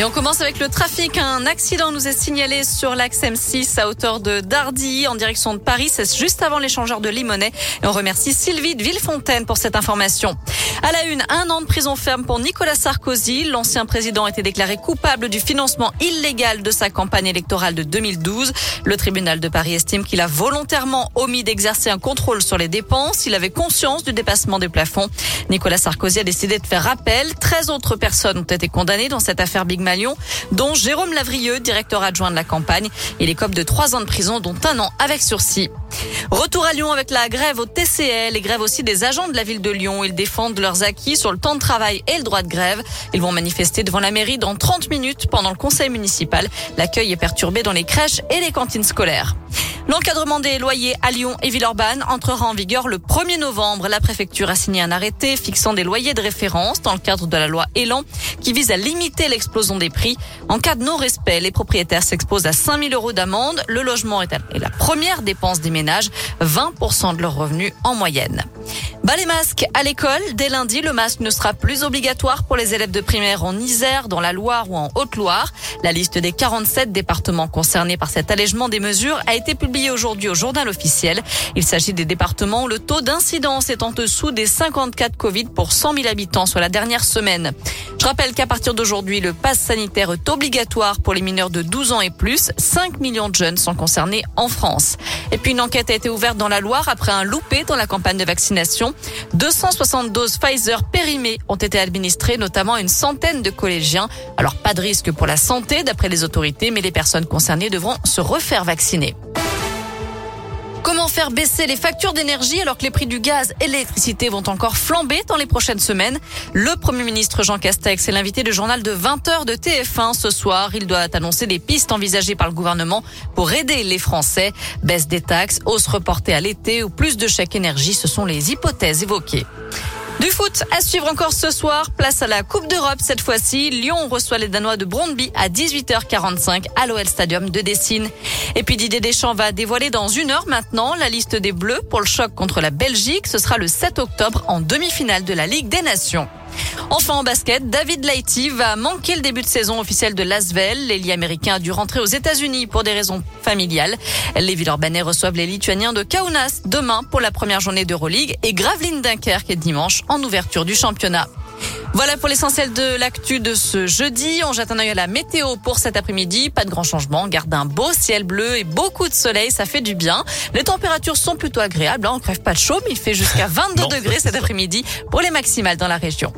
Et on commence avec le trafic. Un accident nous est signalé sur l'axe M6 à hauteur de Dardy en direction de Paris. C'est juste avant l'échangeur de Limonest. Et on remercie Sylvie de Villefontaine pour cette information. À la une, un an de prison ferme pour Nicolas Sarkozy. L'ancien président a été déclaré coupable du financement illégal de sa campagne électorale de 2012. Le tribunal de Paris estime qu'il a volontairement omis d'exercer un contrôle sur les dépenses. Il avait conscience du dépassement des plafonds. Nicolas Sarkozy a décidé de faire appel. 13 autres personnes ont été condamnées dans cette affaire Big Lyon, dont Jérôme Lavrieux, directeur adjoint de la campagne. Il écope de trois ans de prison, dont un an avec sursis. Retour à Lyon avec la grève au TCL et grève aussi des agents de la ville de Lyon. Ils défendent leurs acquis sur le temps de travail et le droit de grève. Ils vont manifester devant la mairie dans 30 minutes pendant le conseil municipal. L'accueil est perturbé dans les crèches et les cantines scolaires. L'encadrement des loyers à Lyon et Villeurbanne entrera en vigueur le 1er novembre. La préfecture a signé un arrêté fixant des loyers de référence dans le cadre de la loi Elan qui vise à limiter l'explosion des prix. En cas de non-respect, les propriétaires s'exposent à 5000 euros d'amende. Le logement est la première dépense des ménages, 20% de leurs revenus en moyenne. Bas les masques à l'école. Dès lundi, le masque ne sera plus obligatoire pour les élèves de primaire en Isère, dans la Loire ou en Haute-Loire. La liste des 47 départements concernés par cet allègement des mesures a été publiée aujourd'hui au journal officiel. Il s'agit des départements où le taux d'incidence est en dessous des 54 Covid pour 100 000 habitants sur la dernière semaine. Je rappelle qu'à partir d'aujourd'hui, le pass sanitaire est obligatoire pour les mineurs de 12 ans et plus. 5 millions de jeunes sont concernés en France. Et puis une enquête a été ouverte dans la Loire après un loupé dans la campagne de vaccination. 260 doses Pfizer périmées ont été administrées, notamment à une centaine de collégiens. Alors pas de risque pour la santé d'après les autorités, mais les personnes concernées devront se refaire vacciner. Comment faire baisser les factures d'énergie alors que les prix du gaz et l'électricité vont encore flamber dans les prochaines semaines? Le Premier ministre Jean Castex est l'invité du journal de 20h de TF1 ce soir. Il doit annoncer des pistes envisagées par le gouvernement pour aider les Français. Baisse des taxes, hausse reportée à l'été ou plus de chèques énergie, ce sont les hypothèses évoquées. Du foot à suivre encore ce soir. Place à la Coupe d'Europe cette fois-ci. Lyon reçoit les Danois de Brondby à 18h45 à l'OL Stadium de Dessine. Et puis Didier Deschamps va dévoiler dans une heure maintenant la liste des Bleus pour le choc contre la Belgique. Ce sera le 7 octobre en demi-finale de la Ligue des Nations. Enfin en basket, David Laity va manquer le début de saison officiel de Lasvel. L'élite américain a dû rentrer aux États-Unis pour des raisons familiales. Les Villeurbanais reçoivent les Lituaniens de Kaunas demain pour la première journée d'Euroleague et Gravelines Dunkerque dimanche en ouverture du championnat. Voilà pour l'essentiel de l'actu de ce jeudi. On jette un œil à la météo pour cet après-midi. Pas de grand changement. On garde un beau ciel bleu et beaucoup de soleil. Ça fait du bien. Les températures sont plutôt agréables. Hein. On crève pas de chaud, mais il fait jusqu'à 22 degrés cet après-midi pour les maximales dans la région.